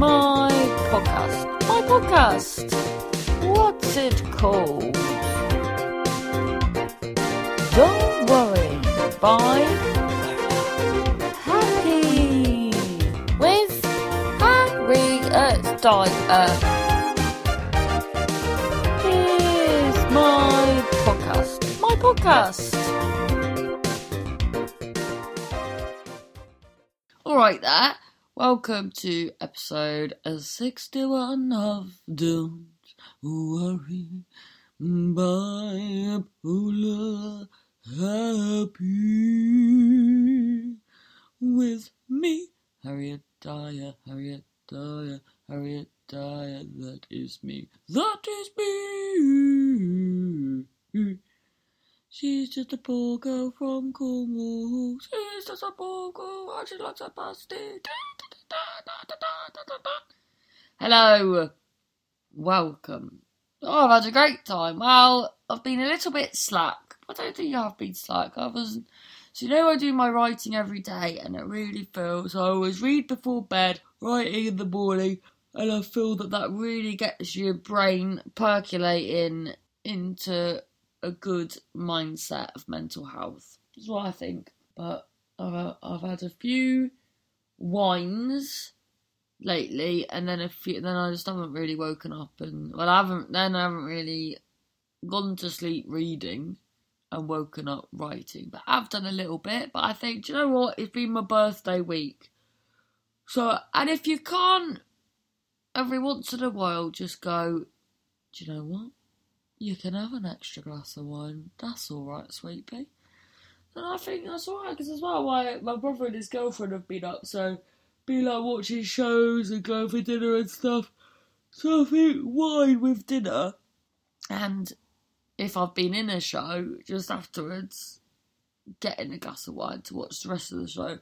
my podcast. My podcast. What's it called? Don't worry. Bye. Happy with Harriet Dyer. Uh, Here's my podcast. My podcast. Alright there. Welcome to episode 61 of Don't Worry by Paula Happy with me, Harriet Dyer, Harriet Dyer, Harriet Dyer, that is me, that is me. She's just a poor girl from Cornwall. She's just a poor girl and she likes a pasty. Hello. Welcome. Oh, I've had a great time. Well, I've been a little bit slack. I don't think I've been slack. I was so you know I do my writing every day and it really feels I always read before bed, writing in the morning, and I feel that that really gets your brain percolating into a good mindset of mental health. That's what I think. But I've I've had a few wines lately, and then a few. Then I just haven't really woken up, and well, I haven't. Then I haven't really gone to sleep reading and woken up writing. But I've done a little bit. But I think, do you know what? It's been my birthday week. So, and if you can't, every once in a while, just go, do you know what? You can have an extra glass of wine. That's alright, sweet pea. And I think that's alright, because as well, my, my brother and his girlfriend have been up, so be like watching shows and going for dinner and stuff. So I think wine with dinner, and if I've been in a show, just afterwards, getting a glass of wine to watch the rest of the show.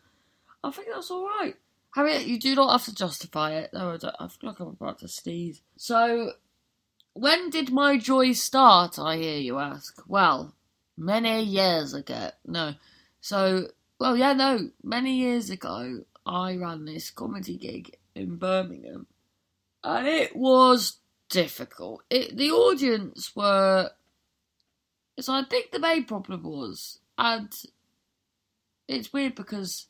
I think that's alright. Harriet, you do not have to justify it. No, I, don't, I feel like I'm about to sneeze. So, when did my joy start, I hear you ask? Well, many years ago. No. So, well, yeah, no. Many years ago, I ran this comedy gig in Birmingham. And it was difficult. It, the audience were. So I think the main problem was. And it's weird because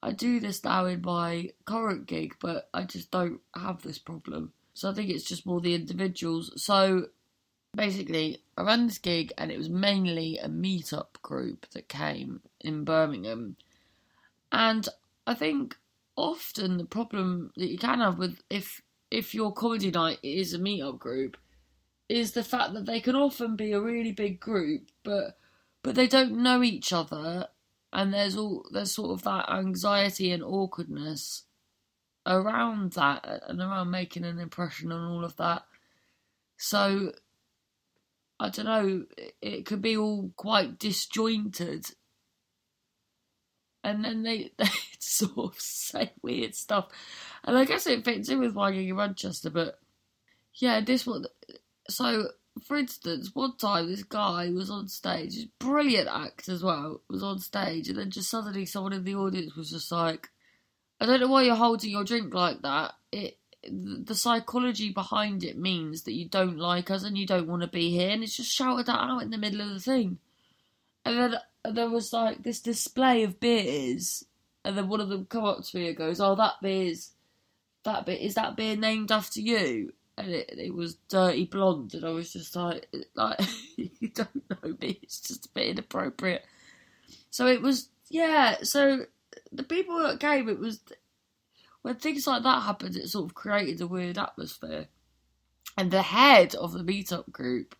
I do this now in my current gig, but I just don't have this problem. So I think it's just more the individuals. So basically, I ran this gig and it was mainly a meet-up group that came in Birmingham. And I think often the problem that you can have with if if your comedy night is a meet-up group is the fact that they can often be a really big group, but but they don't know each other, and there's all there's sort of that anxiety and awkwardness around that and around making an impression and all of that. So I don't know, it could be all quite disjointed. And then they, they sort of say weird stuff. And I guess it fits in with gig in Manchester, but yeah, this one. So, for instance, one time this guy was on stage, brilliant act as well, was on stage, and then just suddenly someone in the audience was just like, I don't know why you're holding your drink like that. It the psychology behind it means that you don't like us and you don't want to be here, and it's just shouted that out in the middle of the thing. And then there was like this display of beers, and then one of them come up to me and goes, "Oh, that beer's that bit is that beer named after you?" And it it was dirty blonde, and I was just like, like you don't know me. It's just a bit inappropriate. So it was yeah. So the people that came, it was when things like that happened, it sort of created a weird atmosphere. And the head of the meetup group,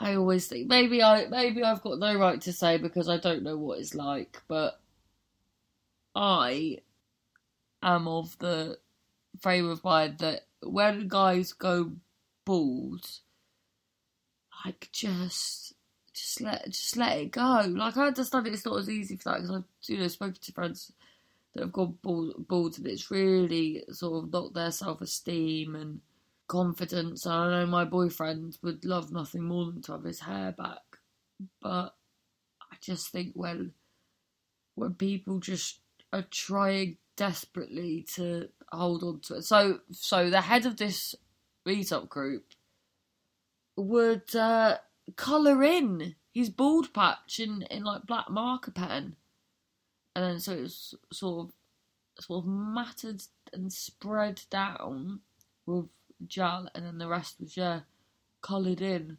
I always think maybe I maybe I've got no right to say because I don't know what it's like, but I am of the frame of mind that when guys go bald, like just just let just let it go. Like I understand it's not as easy for that because I've you know spoken to friends that have gone bald, bald and it's really sort of knocked their self esteem and confidence. And I know my boyfriend would love nothing more than to have his hair back, but I just think when when people just are trying desperately to hold on to it. So, so the head of this meetup group would uh, colour in his bald patch in, in like black marker pen, and then so it was sort of sort of matted and spread down with gel, and then the rest was yeah coloured in.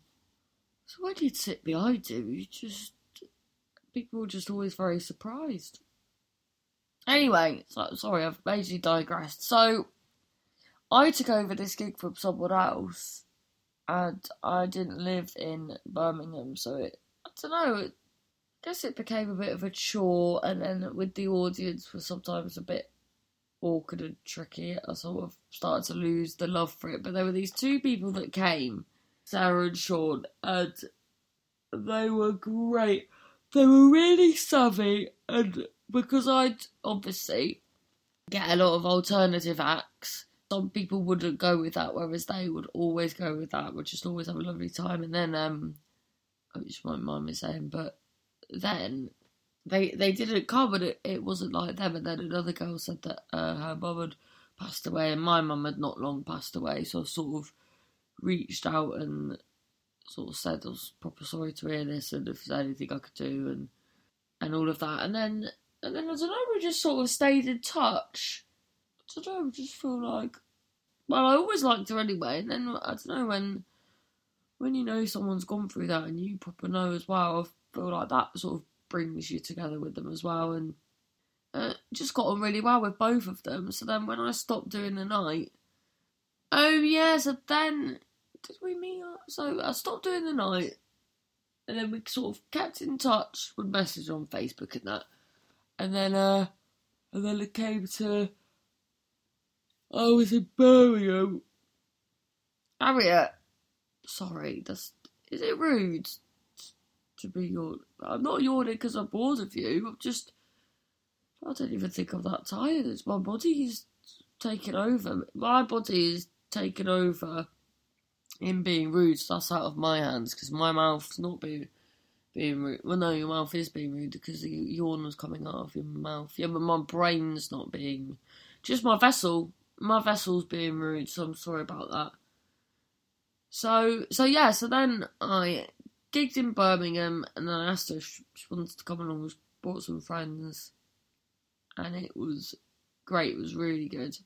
So when you'd sit behind him, you just people were just always very surprised. Anyway, so, sorry, I've basically digressed. So I took over this gig from someone else, and I didn't live in Birmingham, so it I don't know. It, I guess it became a bit of a chore, and then with the audience was sometimes a bit awkward and tricky. I sort of started to lose the love for it. But there were these two people that came, Sarah and Sean, and they were great. They were really savvy, and because I'd obviously get a lot of alternative acts, some people wouldn't go with that, whereas they would always go with that, would just always have a lovely time. And then, um, which my mum is saying, but then they they didn't come, and it, it wasn't like them. And then another girl said that uh, her mum had passed away, and my mum had not long passed away, so I sort of reached out and sort of said I was proper sorry to hear this, and if there's anything I could do, and and all of that. And then and then I don't know, we just sort of stayed in touch. I don't know, I just feel like well, I always liked her anyway, and then I don't know when when you know someone's gone through that and you proper know as well, I feel like that sort of brings you together with them as well, and uh, just got on really well with both of them. So then when I stopped doing the night, oh yeah, so then did we meet up? So I stopped doing the night, and then we sort of kept in touch, would message on Facebook and that, and then uh, and then it came to I was in Birmingham. Harriet, sorry, that's is it rude to be your? I'm not yawning because I'm bored of you. I'm just I don't even think I'm that tired. It's my body's taking over. My body is taking over in being rude. So that's out of my hands because my mouth's not being being rude. Well, no, your mouth is being rude because the yawn was coming out of your mouth. Yeah, but my brain's not being. Just my vessel. My vessel's being rude, so I'm sorry about that. So, so yeah, so then I gigged in Birmingham, and then I asked her she wanted to come along. We brought some friends, and it was great. It was really good.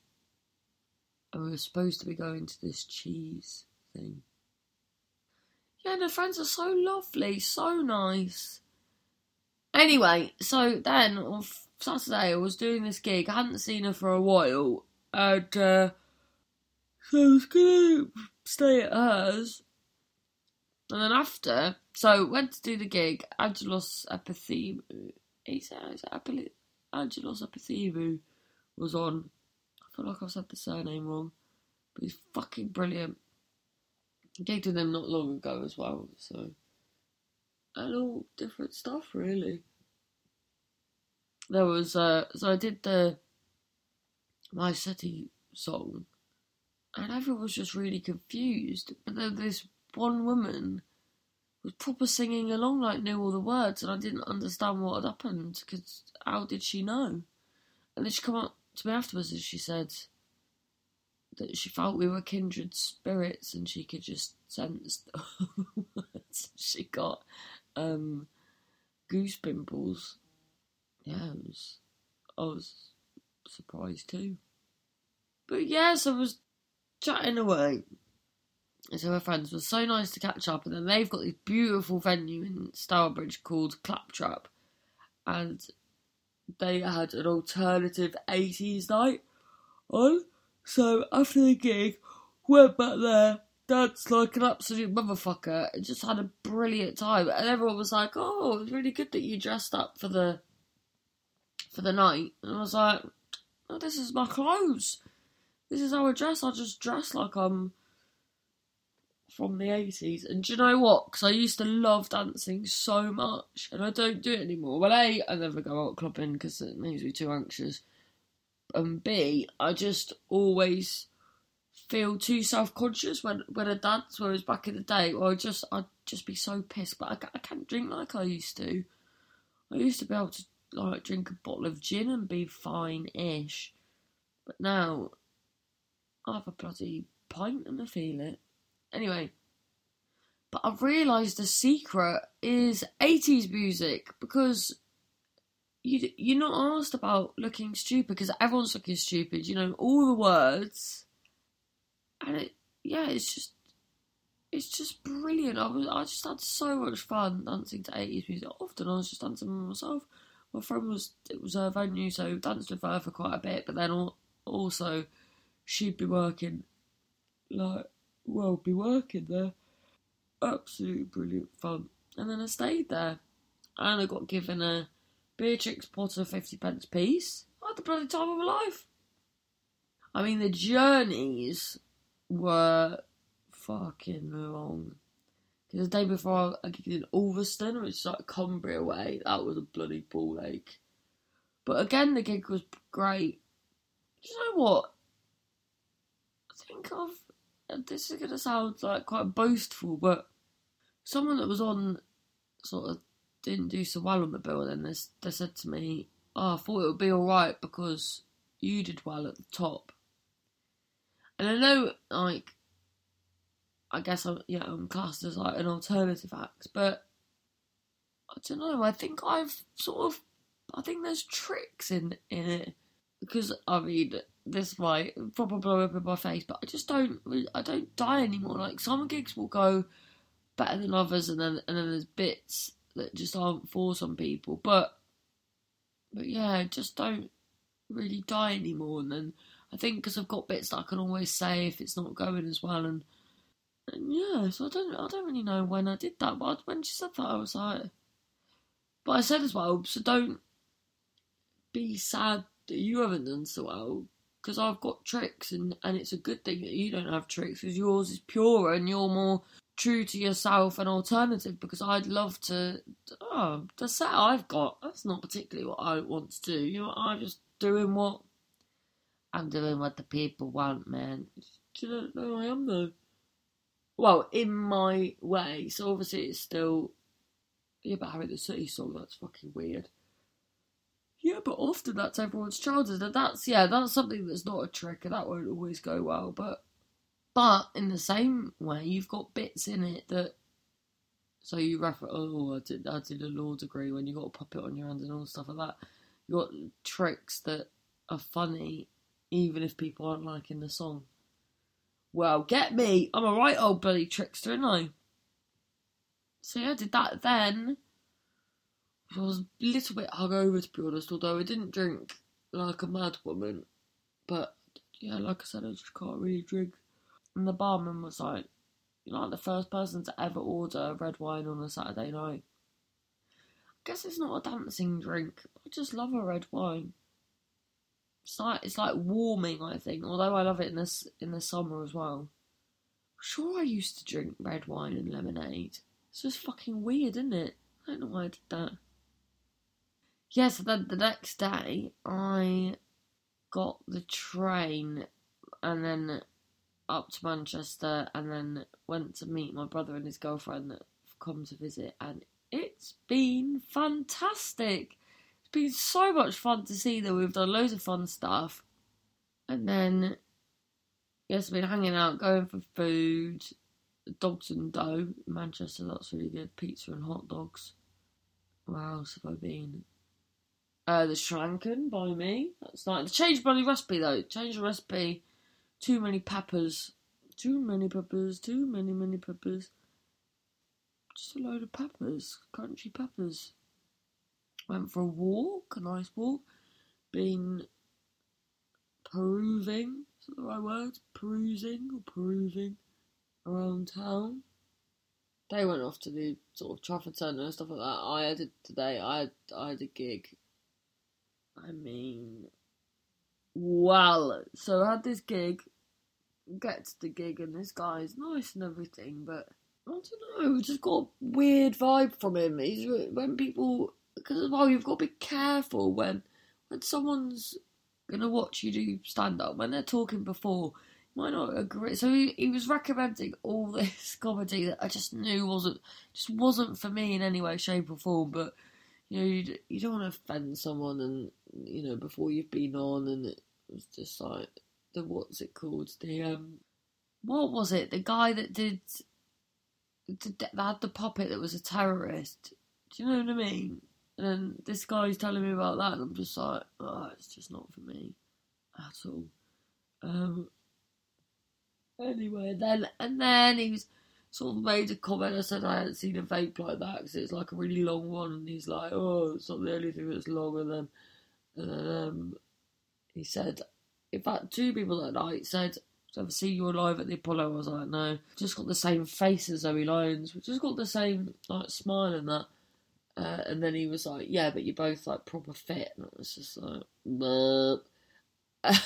And we were supposed to be going to this cheese thing. Yeah, and the friends are so lovely, so nice. Anyway, so then on Saturday I was doing this gig. I hadn't seen her for a while, and uh, so I was gonna stay at hers. And then after, so went to do the gig. Angelos Epithemiou, is that, is that Angelos Epithemiou was on. I feel like I've said the surname wrong, but he's fucking brilliant. Gigged with them not long ago as well, so and all different stuff really. There was uh, so I did the my city song, and everyone was just really confused. But then this one woman was proper singing along, like knew all the words, and I didn't understand what had happened because how did she know? And then she come up to me afterwards and she said that she felt we were kindred spirits and she could just sense the words. she got um, goose pimples. Yeah, it was, I was surprised too. But yes, I was chatting away. So her friends were so nice to catch up, and then they've got this beautiful venue in Stourbridge called Claptrap, and they had an alternative 80s night on. So after the gig, went back there, danced like an absolute motherfucker, and just had a brilliant time. And everyone was like, "Oh, it's really good that you dressed up for the for the night." And I was like, "Oh, this is my clothes. This is how I dress. I just dress like I'm." From the 80s, and do you know what? Because I used to love dancing so much, and I don't do it anymore. Well, A, I never go out clubbing because it makes me too anxious and B, I just always feel too self conscious when when I dance. Whereas back in the day, or I just I'd just be so pissed. But I, I can't drink like I used to. I used to be able to like drink a bottle of gin and be fine-ish. But now, I have a bloody pint and I feel it. Anyway, but I've realised the secret is 80s music because you you're not asked about looking stupid because everyone's looking stupid. You know all the words, and it yeah, it's just it's just brilliant. I was I just had so much fun dancing to 80s music. Often I was just dancing by myself. My friend was it was her venue, so danced with her for quite a bit. But then also she'd be working like well be working there. Absolutely brilliant fun. And then I stayed there, and I got given a Beatrix Potter 50 pence piece. I had the bloody time of my life. I mean, the journeys were fucking long. Because the day before I gigged in Ulverston, which is like Cumbria way, that was a bloody ball ache. But again, the gig was great. Do you know what? I think I've. This is going to sound like quite boastful, but someone that was on sort of didn't do so well on the bill, then they, they said to me, oh, I thought it would be alright because you did well at the top. And I know, like, I guess I'm, yeah, I'm classed as like an alternative act, but I don't know. I think I've sort of, I think there's tricks in in it because I mean, this might probably blow up in my face, but I just don't, I don't die anymore. Like some gigs will go better than others, and then and then there's bits that just aren't for some people. But but yeah, just don't really die anymore. And then I think because I've got bits that I can always say if it's not going as well. And, and yeah, so I don't I don't really know when I did that. But when she said that, I was like, but I said as well, so don't be sad that you haven't done so well. Because I've got tricks, and, and it's a good thing that you don't have tricks, because yours is purer and you're more true to yourself and alternative because I'd love to. Oh, the set I've got, that's not particularly what I want to do. You know, I'm just doing what I'm doing what the people want, man. Do you know who I am though? Well, in my way. So obviously it's still. Yeah, but Harry the City song, that's fucking weird. Yeah, but often that's everyone's childhood, and that's yeah, that's something that's not a trick, and that won't always go well. But but in the same way, you've got bits in it that. So you refer, oh, I did, I did a law degree when you got a puppet on your hand and all stuff like that. You got tricks that are funny, even if people aren't liking the song. Well, get me! I'm a right old bloody trickster, ain't I? So yeah, I did that then. I was a little bit hungover to be honest, although I didn't drink like a mad woman. But yeah, like I said, I just can't really drink. And the barman was like, You're not the first person to ever order red wine on a Saturday night. I guess it's not a dancing drink. I just love a red wine. It's like it's like warming, I think. Although I love it in this in the summer as well. Sure, I used to drink red wine and lemonade. It's just fucking weird, isn't it? I don't know why I did that. Yeah, so then the next day I got the train and then up to Manchester and then went to meet my brother and his girlfriend that come to visit, and it's been fantastic. Been so much fun to see them. We've done loads of fun stuff, and then yes, been hanging out, going for food, dogs and dough Manchester. That's really good. Pizza and hot dogs. Where else have I been? Uh, the Schranken by me. That's nice. Change bloody recipe though. Change the recipe too many peppers. Too many peppers. Too many, many peppers. Just a load of peppers. Crunchy peppers. Went for a walk, a nice walk. Been perusing. Is that the right word? Perusing or perusing around town. They went off to the sort of Trafford Centre and stuff like that. I had it today. I had I had a gig. I mean, well, so I had this gig, get to the gig, and this guy is nice and everything, but I don't know, just got a weird vibe from him. He's when people, because well, you've got to be careful when when someone's gonna watch you do stand up when they're talking before. You Might not agree. So he, he was recommending all this comedy that I just knew wasn't just wasn't for me in any way, shape, or form. But you know, you, you don't want to offend someone, and you know, before you've been on, and it was just like the what's it called? The um, what was it? The guy that did, did that had the puppet that was a terrorist. Do you know what I mean? And then this guy's telling me about that, and I'm just like, oh, it's just not for me at all. Um. Anyway, then and then he was sort of made a comment. I said I hadn't seen a vape like that because it's like a really long one, and he's like, "Oh, it's not the only thing that's longer than." And then um, he said, in fact, two people that night said, "Have "Ever see you alive at the Apollo?" I was like, "No, just got the same face as Zoe Lyons, just got the same like smile and that." Uh, and then he was like, "Yeah, but you're both like proper fit," and I was just like,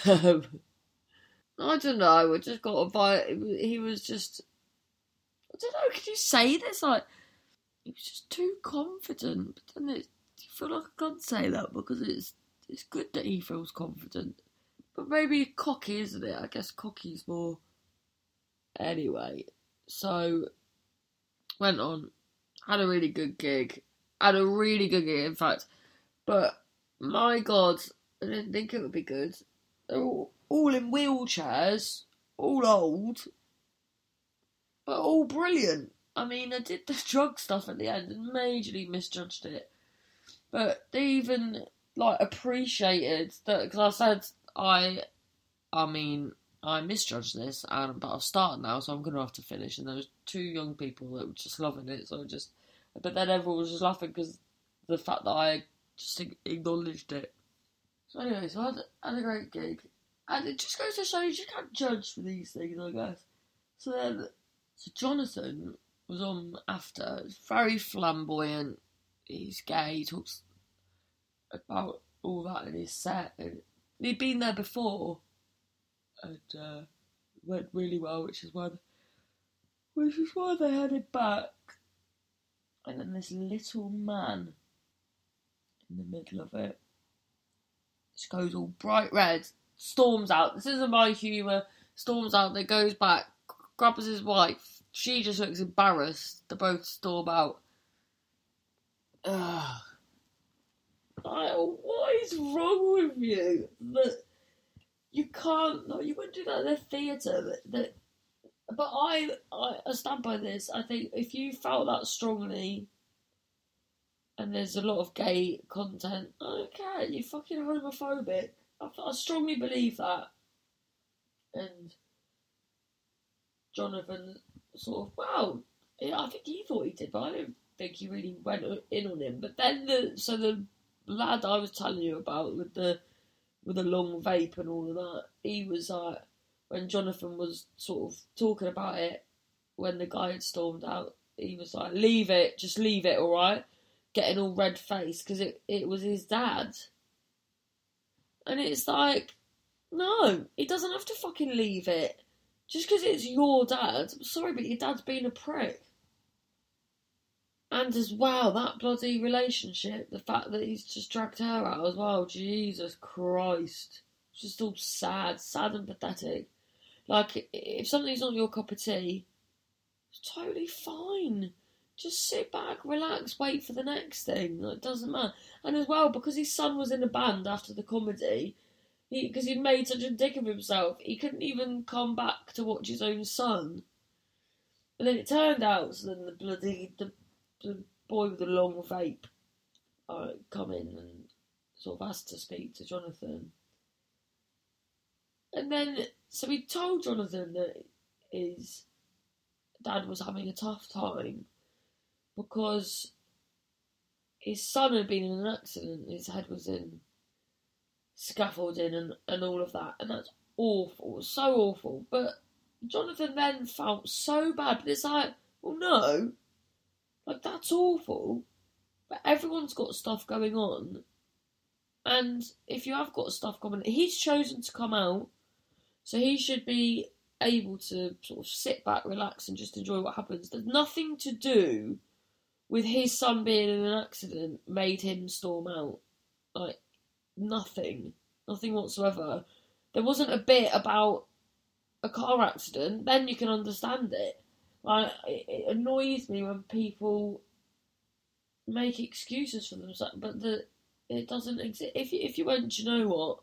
Um, I don't know. I just got a vibe. He was just. I don't know. Could you say this? Like, he was just too confident. But then it, you feel like I can't say that because it's it's good that he feels confident. But maybe cocky, isn't it? I guess cocky's more. Anyway, so went on, had a really good gig, had a really good gig, in fact. But my God, I didn't think it would be good. They're all, all in wheelchairs, all old, but all brilliant. I mean, I did the drug stuff at the end and majorly misjudged it, but they even like appreciated that because I said I, I mean, I misjudged this, and but I've started now, so I'm gonna have to finish. And there was two young people that were just loving it, so I just, but then everyone was just laughing because the fact that I just acknowledged it. So anyway, so I had, had a great gig, and it just goes to show you just can't judge for these things, I guess. So then, so Jonathan was on after, very flamboyant. He's gay. He talks about all that in his set, and he'd been there before, and uh, went really well, which is why, which is why they had it back. And then this little man in the middle of it just goes all bright red, storms out. This isn't my humour. Storms out, then goes back, grabs his wife. She just looks embarrassed. They both storm out. Ugh. What is wrong with you? That you can't. No, you wouldn't do that in a theatre. That, but I, I, I stand by this. I think if you felt that strongly, and there's a lot of gay content, okay, you're fucking homophobic. I, I strongly believe that. And Jonathan sort of, wow, yeah, I think he thought he did, but I don't think he really went in on him. But then the so the lad I was telling you about with the with the long vape and all of that, he was like when Jonathan was sort of talking about it when the guy had stormed out, he was like, "Leave it, just leave it, all right." Getting all red faced because it it was his dad, and it's like, no, he doesn't have to fucking leave it just because it's your dad. I'm sorry, but your dad's been a prick. And as well, that bloody relationship, the fact that he's just dragged her out as well, Jesus Christ. It's just all sad, sad and pathetic. Like, if something's not your cup of tea, it's totally fine. Just sit back, relax, wait for the next thing. It doesn't matter. And as well, because his son was in a band after the comedy, because he, would made such a dick of himself, he couldn't even come back to watch his own son. And then it turned out, so then the bloody the the boy with the long vape uh, come in and sort of asked to speak to Jonathan. And then, so he told Jonathan that his dad was having a tough time because his son had been in an accident, his head was in scaffolding and, and all of that, and that's awful, so awful. But Jonathan then felt so bad, but it's like, well, no, like, that's awful. But everyone's got stuff going on. And if you have got stuff going he's chosen to come out. So he should be able to sort of sit back, relax, and just enjoy what happens. There's nothing to do with his son being in an accident made him storm out. Like, nothing. Nothing whatsoever. There wasn't a bit about a car accident, then you can understand it. Like it, annoys me when people make excuses for themselves, but the it doesn't exist. If if you went, you know what?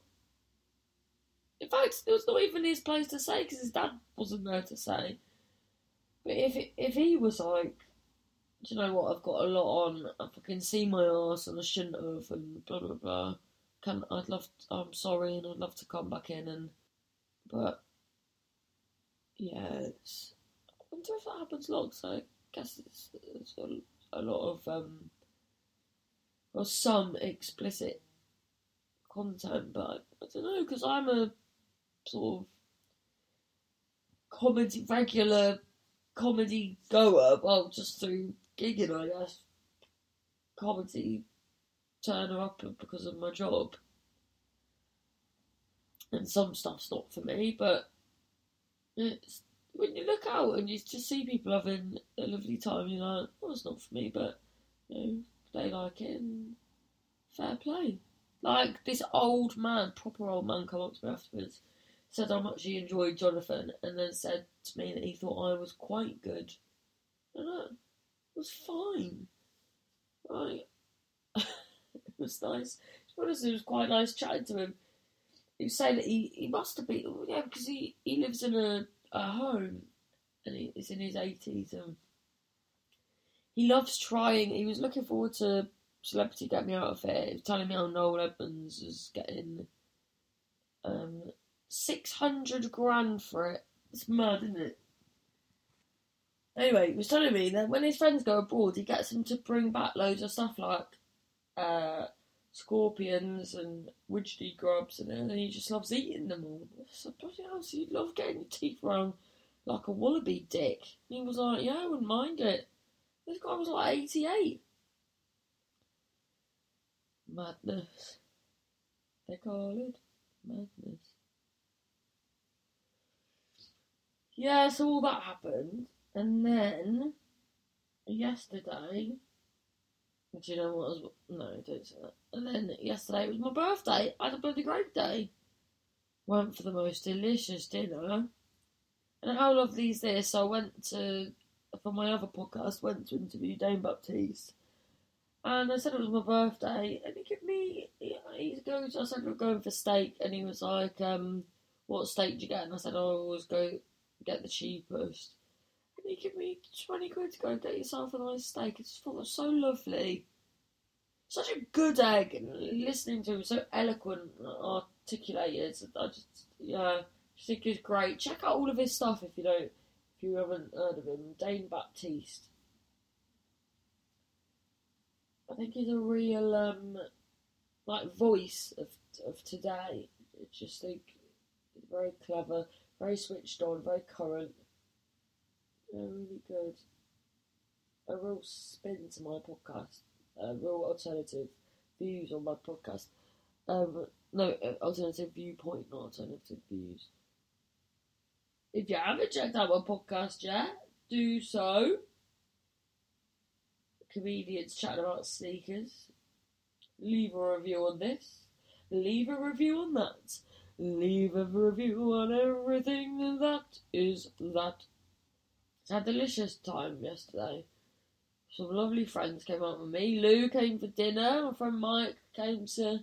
In fact, it was not even his place to say because his dad wasn't there to say. But if if he was like, do you know what? I've got a lot on. I fucking see my ass and I shouldn't have, and blah blah blah. Can I'd love. To, I'm sorry, and I'd love to come back in and. But yeah, it's. I wonder if that happens a lot. So I guess it's, it's a, a lot of um or some explicit content, but I don't know because I'm a sort of comedy regular comedy goer. Well, just through gigging, I guess. Comedy turner up because of my job, and some stuff's not for me. But it's when you look out and you just see people having a lovely time, you're like, well, it's not for me, but you know they like it and fair play. Like this old man, proper old man, come up to me afterwards, said how much he enjoyed Jonathan, and then said to me that he thought I was quite good. And I was fine. Right. it was nice. To be honest, it was quite nice chatting to him. He was saying that he, he must have been, yeah, because he, he lives in a, a home and he, he's in his 80s and he loves trying. He was looking forward to Celebrity Get Me Out of Here. He was telling me how Noel Edmonds is getting um, 600 grand for it. It's mad, isn't it? Anyway, he was telling me that when his friends go abroad, he gets them to bring back loads of stuff like uh, scorpions and witchetty grubs, and then he just loves eating them all. So bloody hell, so you love getting your teeth around like a wallaby dick. He was like, yeah, I wouldn't mind it. This guy was like 88. Madness. They call it madness. Yeah, so all that happened, and then yesterday, do you know what was? No, don't say that. And then yesterday was my birthday. I had a bloody great day. Went for the most delicious dinner. And how lovely is this? So I went to for my other podcast, went to interview Dane Baptiste. And I said it was my birthday, and he gave me, he goes, I said we're going for steak, and he was like, um, what steak do you get? And I said, oh, I always go get the cheapest. And he give me 20 quid to go and get yourself a nice steak. I just thought it was so lovely. Such a good egg, and listening to him, so eloquent, articulated. I just, yeah, just think he's great. Check out all of his stuff if you don't if you haven't heard of him, Dane Baptiste. I think he's a real um, like voice of of today. I just think he's very clever, very switched on, very current. Really good. A real spin to my podcast. A real alternative views on my podcast. Um, no, alternative viewpoint, not alternative views. If you haven't checked out my podcast yet, do so. Comedians chatting about sneakers. Leave a review on this. Leave a review on that. Leave a review on everything that is that. I had a delicious time yesterday. Some lovely friends came out with me. Lou came for dinner. My friend Mike came to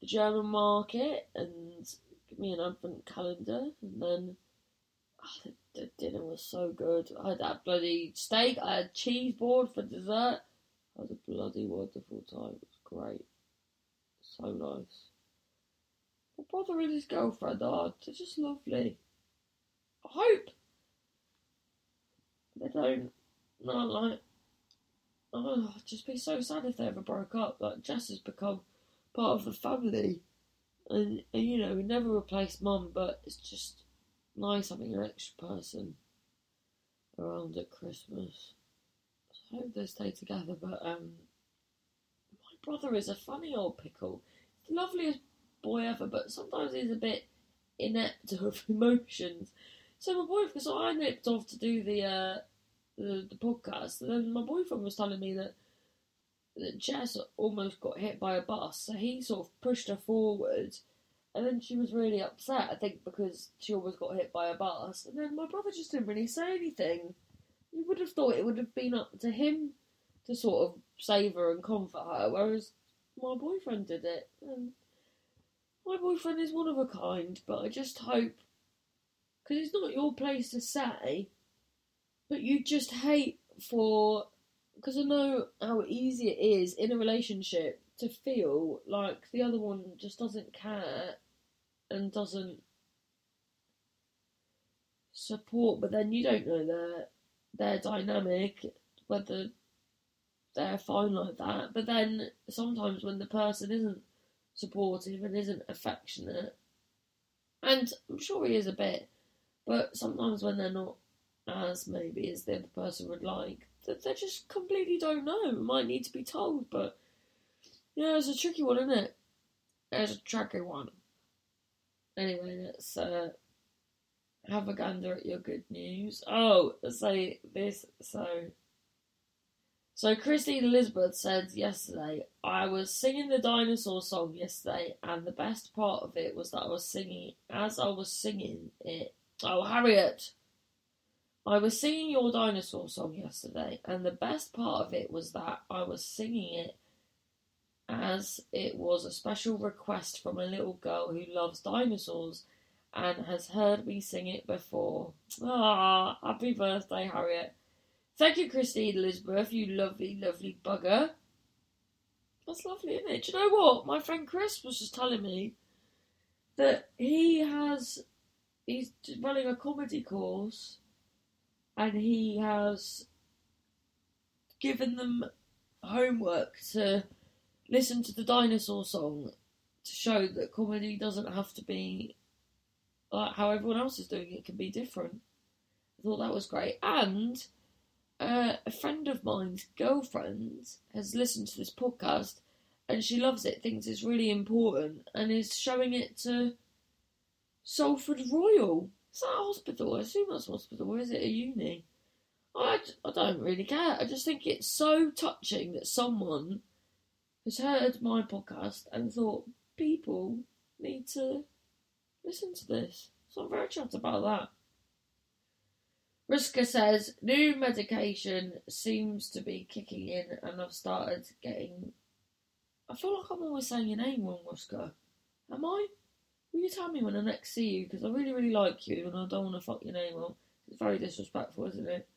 the German market and give me an advent calendar. And then Oh, the, the, dinner was so good. I had that bloody steak. I had cheese board for dessert. It was a bloody wonderful time. It was great. So nice. Brother and his girlfriend are they're just lovely. I hope they don't not like oh I'd just be so sad if they ever broke up. Like Jess has become part of the family. And, and you know, we never replaced mum, but it's just nice having an extra person around at Christmas. I hope they stay together, but um, my brother is a funny old pickle. He's the loveliest boy ever, but sometimes he's a bit inept of emotions. So my boyfriend, so I nipped off to do the uh, the, the podcast, and then my boyfriend was telling me that that Jess almost got hit by a bus, so he sort of pushed her forward and then she was really upset, I think, because she almost got hit by a bus. And then my brother just didn't really say anything. You would have thought it would have been up to him to sort of save her and comfort her, whereas my boyfriend did it. And my boyfriend is one of a kind, but I just hope, because it's not your place to say, but you just hate for, because I know how easy it is in a relationship to feel like the other one just doesn't care and doesn't support, but then you don't know their their dynamic, whether they're fine like that. But then sometimes when the person isn't supportive and isn't affectionate, and I'm sure he is a bit, but sometimes when they're not as maybe as the other person would like, that they just completely don't know. Might need to be told, but yeah, it's a tricky one, isn't it? It's a tricky one. Anyway, let's uh, have a gander at your good news. Oh, say this so. So Christine Elizabeth said yesterday, I was singing the dinosaur song yesterday, and the best part of it was that I was singing as I was singing it. Oh, Harriet, I was singing your dinosaur song yesterday, and the best part of it was that I was singing it as it was a special request from a little girl who loves dinosaurs and has heard me sing it before. Ah, happy birthday, Harriet. Thank you, Christine Elizabeth, you lovely, lovely bugger. That's lovely, isn't it? Do you know what? My friend Chris was just telling me that he has he's running a comedy course and he has given them homework to listen to the dinosaur song to show that comedy doesn't have to be like how everyone else is doing it, can be different. I thought that was great. And uh, a friend of mine's girlfriend has listened to this podcast and she loves it, thinks it's really important, and is showing it to Salford Royal. Is that a hospital? I assume that's a hospital, or is it a uni? I, I don't really care. I just think it's so touching that someone has heard my podcast and thought people need to listen to this. So I'm very chuffed about that. Riska says new medication seems to be kicking in, and I've started getting. I feel like I'm always saying your name wrong, Riska. Am I? Will you tell me when I next see you? Because I really, really like you, and I don't want to fuck your name up. It's very disrespectful, isn't it?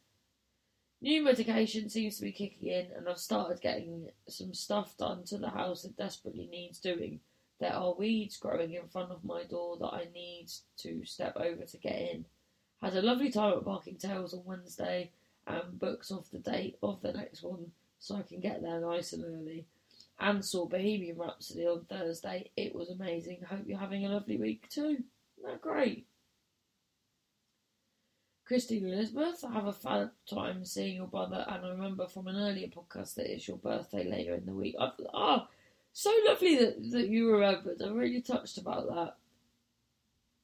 New medication seems to be kicking in, and I've started getting some stuff done to the house that desperately needs doing. There are weeds growing in front of my door that I need to step over to get in. Had a lovely time at Barking Tales on Wednesday and books off the date of the next one so I can get there nice and early. And saw Bohemian Rhapsody on Thursday. It was amazing. Hope you're having a lovely week too. Isn't that great? Christine Elizabeth, I have a fun time seeing your brother, and I remember from an earlier podcast that it's your birthday later in the week. Ah, oh, so lovely that, that you remembered. I'm really touched about that.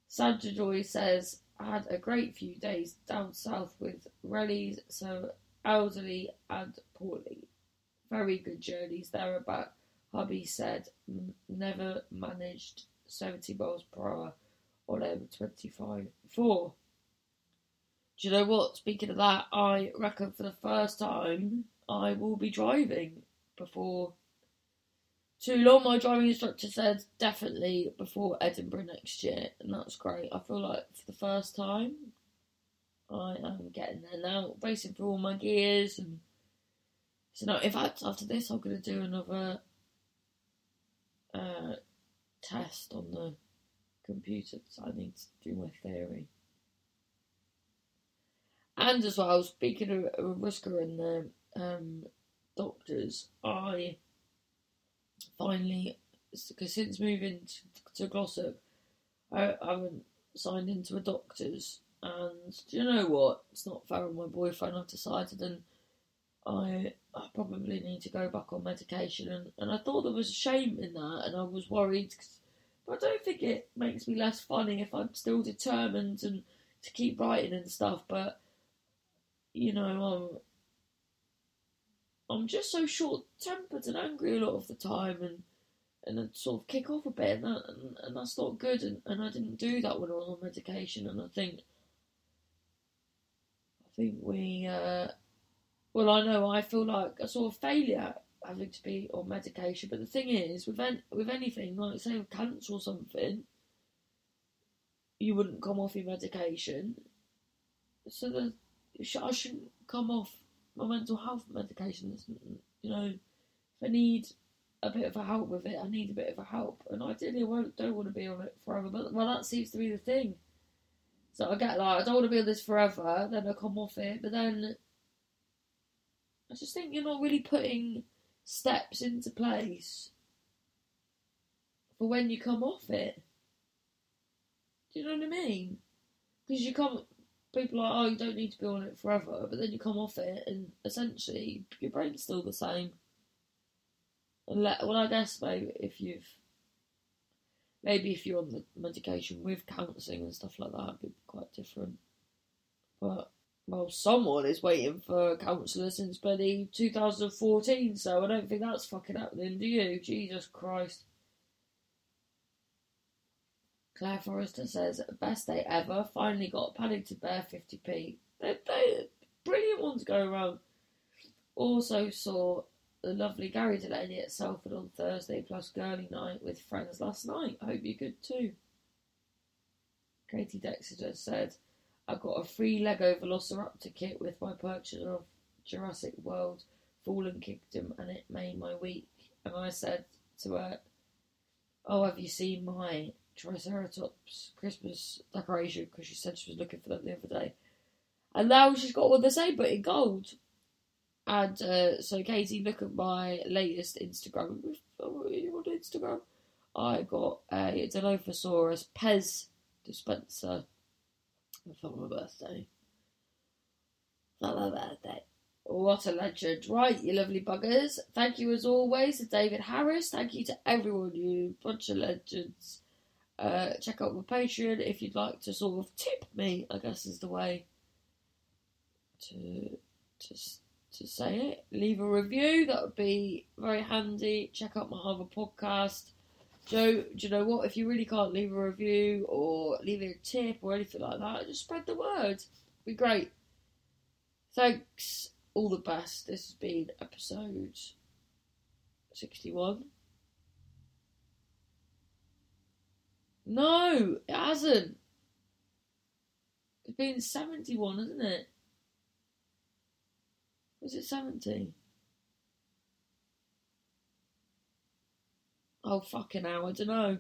Sandra Joy says, I had a great few days down south with rallies, so elderly and poorly. Very good journeys there But Hubby said, never managed 70 miles per hour on M25 before. Do you know what? Speaking of that, I reckon for the first time I will be driving before too long. My driving instructor said definitely before Edinburgh next year, and that's great. I feel like for the first time I am getting there now, racing for all my gears and so now in fact after this I'm gonna do another uh, test on the computer so I need to do my theory. And as well, speaking of, of and the um, doctors, I finally, because since moving to, to Glossop, I, I haven't signed into a doctor's. And do you know what? It's not fair on my boyfriend. I've decided, and I, I probably need to go back on medication. And, and I thought there was a shame in that, and I was worried. but I don't think it makes me less funny if I'm still determined and to keep writing and stuff. But you know, I'm, I'm just so short tempered and angry a lot of the time, and and I sort of kick off a bit, and, that, and, and that's not good. And, and I didn't do that when I was on medication, and I think I think we uh, Well, I know I feel like a sort of failure having to be on medication, but the thing is, with en- with anything like say with cancer or something, you wouldn't come off your medication. So the I shouldn't come off my mental health medication. You know, if I need a bit of a help with it, I need a bit of a help, and ideally I won't, don't want to be on it forever. But well, that seems to be the thing. So I get like I don't want to be on this forever. Then I come off it, but then I just think you're not really putting steps into place for when you come off it. Do you know what I mean? Because you come, people are like, oh, you don't need to be on it forever, but then you come off it, and essentially your brain's still the same. Well, I guess maybe if you've, maybe if you're on the medication with counselling and stuff like that, it'd be quite different. But well, someone is waiting for a counsellor since bloody 2014, so I don't think that's fucking happening, do you? Jesus Christ. Claire Forrester says, best day ever. Finally got Paddington Bear 50p. They're, they're brilliant ones go around. Also saw the lovely Gary Delaney at Salford on Thursday, plus girly night with friends last night. Hope you're good too. Katie Dexter said, I got a free Lego Velociraptor kit with my purchase of Jurassic World Fallen Kingdom, and it made my week. And I said to her, Oh, have you seen my Triceratops Christmas decoration? Because she said she was looking for them the other day. And now she's got one the same, but in gold. And uh, so, Katie, look at my latest Instagram. You On Instagram, I got a Dilophosaurus Pez dispenser for my birthday. For my birthday. What a legend. Right, you lovely buggers. Thank you as always to David Harris. Thank you to everyone, you bunch of legends. Uh, check out my Patreon if you'd like to sort of tip me, I guess is the way to, to, to say it. Leave a review, that would be very handy. Check out my other podcast. Joe, do you know what? If you really can't leave a review or leave a tip or anything like that, just spread the word. It'd be great. Thanks. All the best. This has been episode 61. No, it hasn't. It's been 71, hasn't it? Was it 70? Oh fucking hell, I don't know.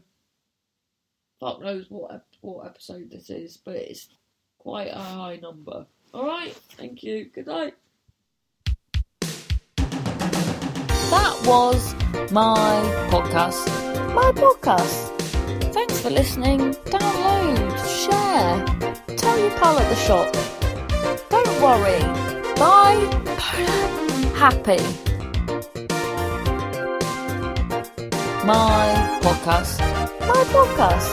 Fuck knows what what episode this is, but it's quite a high number. All right, thank you. Good night. That was my podcast. My podcast. For listening. Download, share, tell your pal at the shop. Don't worry. Bye. Happy. my podcast. My podcast.